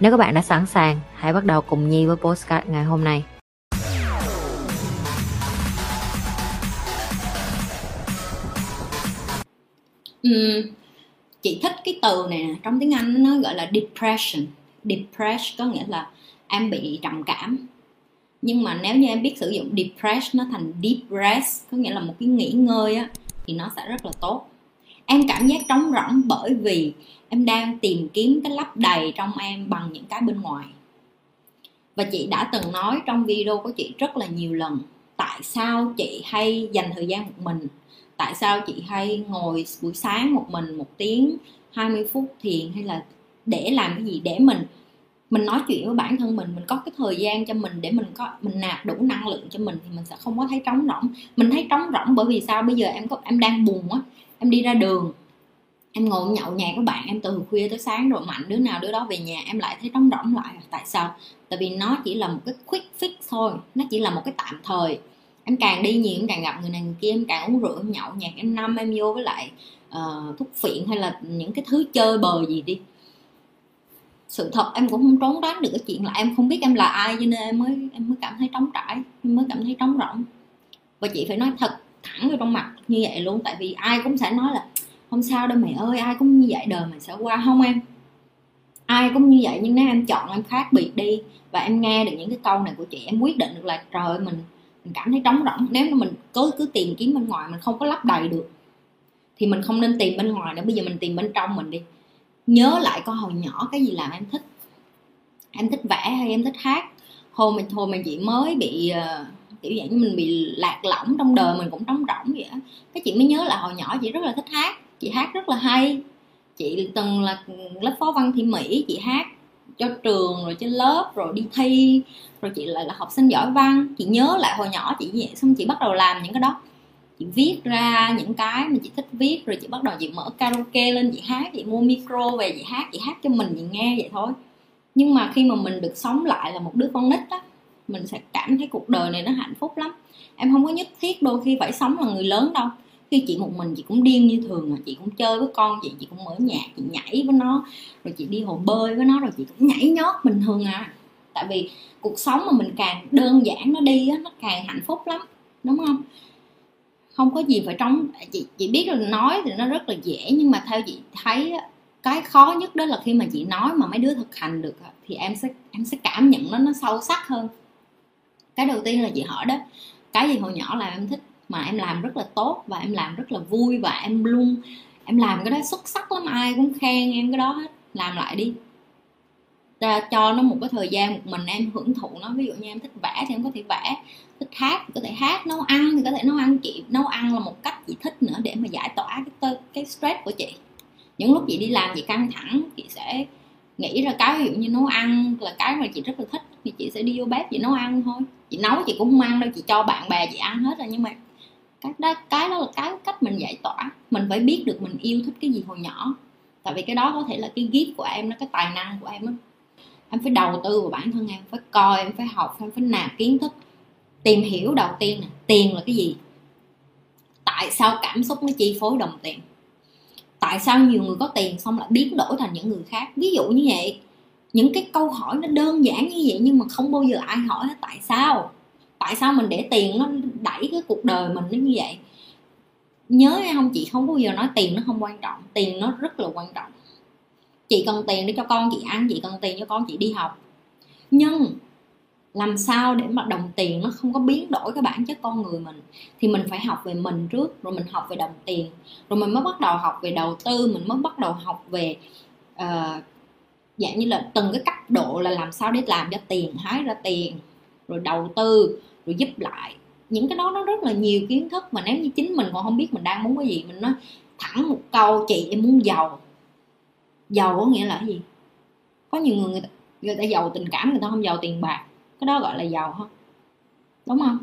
Nếu các bạn đã sẵn sàng, hãy bắt đầu cùng Nhi với postcard ngày hôm nay. Ừm, chị thích cái từ này nè trong tiếng Anh nó gọi là depression. Depression có nghĩa là em bị trầm cảm. Nhưng mà nếu như em biết sử dụng depressed nó thành deep rest có nghĩa là một cái nghỉ ngơi á thì nó sẽ rất là tốt em cảm giác trống rỗng bởi vì em đang tìm kiếm cái lấp đầy trong em bằng những cái bên ngoài. Và chị đã từng nói trong video của chị rất là nhiều lần, tại sao chị hay dành thời gian một mình? Tại sao chị hay ngồi buổi sáng một mình một tiếng 20 phút thiền hay là để làm cái gì để mình mình nói chuyện với bản thân mình mình có cái thời gian cho mình để mình có, mình nạp đủ năng lượng cho mình thì mình sẽ không có thấy trống rỗng. Mình thấy trống rỗng bởi vì sao? Bây giờ em có, em đang buồn á em đi ra đường. Em ngồi nhậu nhạc với bạn em từ khuya tới sáng rồi mạnh đứa nào đứa đó về nhà em lại thấy trống rỗng lại. Tại sao? Tại vì nó chỉ là một cái quick fix thôi. Nó chỉ là một cái tạm thời. Em càng đi nhiều em càng gặp người này người kia em càng uống rượu em nhậu nhạc em năm em vô với lại uh, thuốc phiện hay là những cái thứ chơi bời gì đi. Sự thật em cũng không trốn tránh được cái chuyện là em không biết em là ai cho nên em mới em mới cảm thấy trống trải em mới cảm thấy trống rỗng. Và chị phải nói thật thẳng vào trong mặt như vậy luôn. Tại vì ai cũng sẽ nói là không sao đâu mày ơi ai cũng như vậy đời mày sẽ qua. Không em. Ai cũng như vậy nhưng nếu em chọn em khác biệt đi và em nghe được những cái câu này của chị em quyết định được là trời ơi mình mình cảm thấy trống rỗng. Nếu mà mình cứ cứ tìm kiếm bên ngoài mình không có lấp đầy được thì mình không nên tìm bên ngoài nữa. Bây giờ mình tìm bên trong mình đi. Nhớ lại con hồi nhỏ cái gì làm em thích? Em thích vẽ hay em thích hát? Hồi mình hồi mà chị mới bị uh, kiểu dạng như mình bị lạc lõng trong đời, mình cũng trống rỗng vậy á. Cái chị mới nhớ là hồi nhỏ chị rất là thích hát, chị hát rất là hay. Chị từng là lớp phó văn thị mỹ, chị hát cho trường rồi trên lớp rồi đi thi, rồi chị lại là học sinh giỏi văn. Chị nhớ lại hồi nhỏ chị vậy, xong chị bắt đầu làm những cái đó. Chị viết ra những cái mà chị thích viết, rồi chị bắt đầu chị mở karaoke lên, chị hát, chị mua micro về, chị hát chị hát cho mình, chị nghe vậy thôi. Nhưng mà khi mà mình được sống lại là một đứa con nít á mình sẽ cảm thấy cuộc đời này nó hạnh phúc lắm. Em không có nhất thiết đôi khi phải sống là người lớn đâu. Khi chị một mình, chị cũng điên như thường mà. Chị cũng chơi với con chị chị cũng mở nhạc, chị nhảy với nó, rồi chị đi hồ bơi với nó, rồi chị cũng nhảy nhót bình thường à. Tại vì cuộc sống mà mình càng đơn giản nó đi á, nó càng hạnh phúc lắm, đúng không? Không có gì phải trống. Chị chị biết là nói thì nó rất là dễ, nhưng mà theo chị thấy cái khó nhất đó là khi mà chị nói mà mấy đứa thực hành được thì em sẽ em sẽ cảm nhận nó nó sâu sắc hơn cái đầu tiên là chị hỏi đó, cái gì hồi nhỏ là em thích mà em làm rất là tốt và em làm rất là vui và em luôn em làm cái đó xuất sắc lắm, ai cũng khen em cái đó hết, làm lại đi. Ta cho nó một cái thời gian một mình em hưởng thụ nó, ví dụ như em thích vẽ thì em có thể vẽ, thích hát thì có thể hát, nấu ăn thì có thể nấu ăn, chị nấu ăn là một cách chị thích nữa để mà giải tỏa cái cái stress của chị. Những lúc chị đi làm chị căng thẳng, chị sẽ nghĩ ra cái ví dụ như nấu ăn là cái mà chị rất là thích, thì chị sẽ đi vô bếp chị nấu ăn thôi. Chị nấu chị cũng không ăn đâu, chị cho bạn bè chị ăn hết rồi, nhưng mà cái đó cái đó là cái cách mình giải tỏa. Mình phải biết được mình yêu thích cái gì hồi nhỏ. Tại vì cái đó có thể là cái gift của em, nó cái tài năng của em đó. em phải đầu tư vào bản thân em, phải coi, em phải học, em phải nạp kiến thức. Tìm hiểu đầu tiên nè, tiền là cái gì? Tại sao cảm xúc nó chi phối đồng tiền? Tại sao nhiều người có tiền xong lại biến đổi thành những người khác? Ví dụ như vậy. Những cái câu hỏi nó đơn giản như vậy nhưng mà không bao giờ ai hỏi tại sao. Tại sao mình để tiền nó đẩy cái cuộc đời mình nó như vậy? Nhớ hay không, chị không bao giờ nói tiền nó không quan trọng. Tiền nó rất là quan trọng. Chị cần tiền để cho con chị ăn, chị cần tiền cho con chị đi học. Nhưng làm sao để mà đồng tiền nó không có biến đổi cái bản chất con người mình? Thì mình phải học về mình trước rồi mình học về đồng tiền. Rồi mình mới bắt đầu học về đầu tư mình mới bắt đầu học về uh, dạng như là từng cái cấp độ là làm sao để làm cho tiền hái ra tiền rồi đầu tư rồi giúp lại. Những cái đó nó rất là nhiều kiến thức mà nếu như chính mình còn không biết mình đang muốn cái gì mình nói thẳng một câu chị em muốn giàu. Giàu có nghĩa là cái gì? Có nhiều người, người ta, người ta giàu tình cảm người ta không giàu tiền bạc cái đó gọi là giàu không đúng không?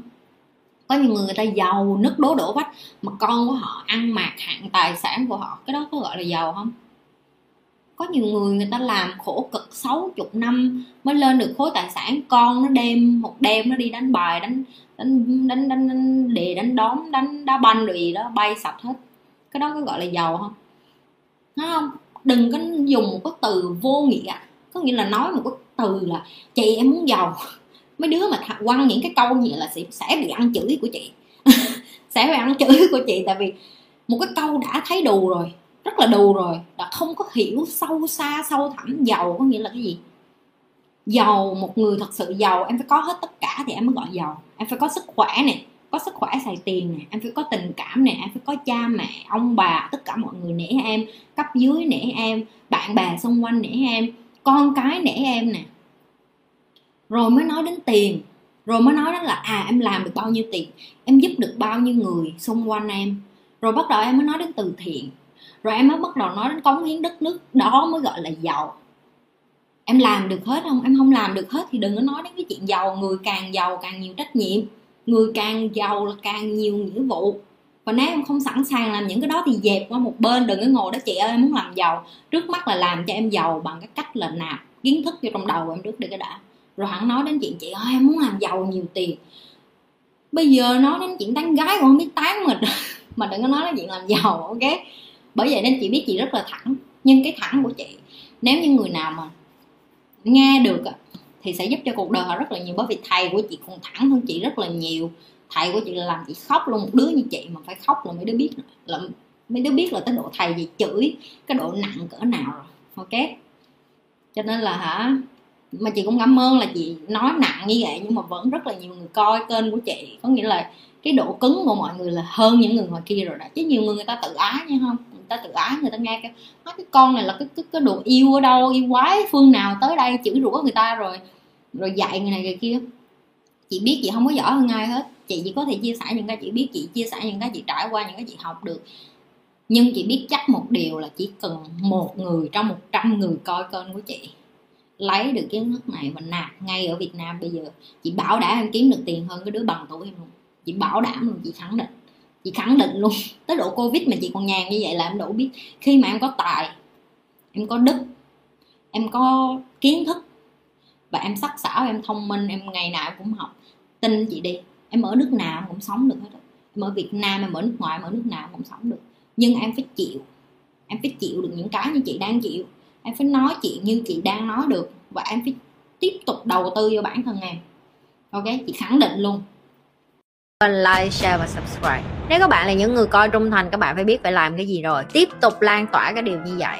Có nhiều người người ta giàu nứt đố đổ vách mà con của họ ăn mạc hạn tài sản của họ cái đó có gọi là giàu không? Có nhiều người người ta làm khổ cực sáu chục năm mới lên được khối tài sản con nó đem một đêm nó đi đánh bài đánh đánh đánh đánh, đánh đề đánh đóm đánh đá banh rồi gì đó bay sạch hết. Cái đó có gọi là giàu không Nói không? Đừng có dùng một cái từ vô nghĩa. Có nghĩa là nói một cái từ là chị em muốn giàu mấy đứa mà quăng những cái câu như là sẽ, sẽ bị ăn chửi của chị. Sẽ bị ăn chửi của chị tại vì một cái câu đã thấy đù rồi rất là đù rồi đã không có hiểu sâu xa sâu thẳm giàu có nghĩa là cái gì? Giàu một người thật sự giàu em phải có hết tất cả thì em mới gọi giàu. Em phải có sức khỏe nè có sức khỏe xài tiền nè em phải có tình cảm nè em phải có cha mẹ ông bà tất cả mọi người nể em cấp dưới nể em bạn bè xung quanh nể em con cái nể em nè rồi mới nói đến tiền. Rồi mới nói đến là à em làm được bao nhiêu tiền? Em giúp được bao nhiêu người xung quanh em? Rồi bắt đầu em mới nói đến từ thiện. Rồi em mới bắt đầu nói đến cống hiến đất nước. Đó mới gọi là giàu. Em làm được hết không? Em không làm được hết thì đừng có nói đến cái chuyện giàu. Người càng giàu càng nhiều trách nhiệm. Người càng giàu là càng nhiều nghĩa vụ. Và nếu em không sẵn sàng làm những cái đó thì dẹp qua một bên. Đừng có ngồi đó, chị ơi, em muốn làm giàu. Trước mắt là làm cho em giàu bằng cái cách là nạp kiến thức vô trong đầu em trước đi cái đã rồi hắn nói đến chuyện chị ơi, em muốn làm giàu nhiều tiền. Bây giờ nói đến chuyện tán gái còn không biết tán mình. Mà đừng có nói đến chuyện làm giàu, ok? Bởi vậy nên chị biết chị rất là thẳng. Nhưng cái thẳng của chị, nếu như người nào mà nghe được thì sẽ giúp cho cuộc đời họ rất là nhiều. Bởi vì thầy của chị còn thẳng hơn chị rất là nhiều. Thầy của chị là làm chị khóc luôn, một đứa như chị mà phải khóc là mấy đứa biết là, mấy đứa biết là tới độ thầy gì chửi, cái độ nặng cỡ nào rồi, ok? Cho nên là hả mà chị cũng cảm ơn là chị nói nặng như vậy nhưng mà vẫn rất là nhiều người coi kênh của chị. Có nghĩa là cái độ cứng của mọi người là hơn những người ngoài kia rồi đó. Chứ nhiều người người ta tự ái nha không? Người ta tự ái người ta nghe cái nói cái con này là cái cái, cái đồ yêu ở đâu yêu quái phương nào tới đây chửi rủa người ta rồi rồi dạy người này người kia. Chị biết chị không có giỏi hơn ai hết. Chị chỉ có thể chia sẻ những cái chị biết chị chia sẻ những cái chị trải qua những cái chị học được. Nhưng chị biết chắc một điều là chỉ cần một người trong một trăm người coi kênh của chị lấy được kiến thức này và nạp ngay ở Việt Nam. Bây giờ chị bảo đảm em kiếm được tiền hơn cái đứa bằng tuổi em luôn. Chị bảo đảm luôn, chị khẳng định. Chị khẳng định luôn. Tới độ covid mà chị còn nhàn như vậy là em đủ biết. Khi mà em có tài, em có đức, em có kiến thức và em sắc sảo, em thông minh, em ngày nào cũng học, tin chị đi. Em ở nước nào cũng sống được hết em ở việt nam, em ở nước ngoài, em ở nước nào cũng sống được. Nhưng em phải chịu. Em phải chịu được những cái như chị đang chịu em phải nói chuyện như chị đang nói được và em phải tiếp tục đầu tư vào bản thân em ok chị khẳng định luôn like, share và subscribe. Nếu các bạn là những người coi trung thành, các bạn phải biết phải làm cái gì rồi. Tiếp tục lan tỏa cái điều như vậy.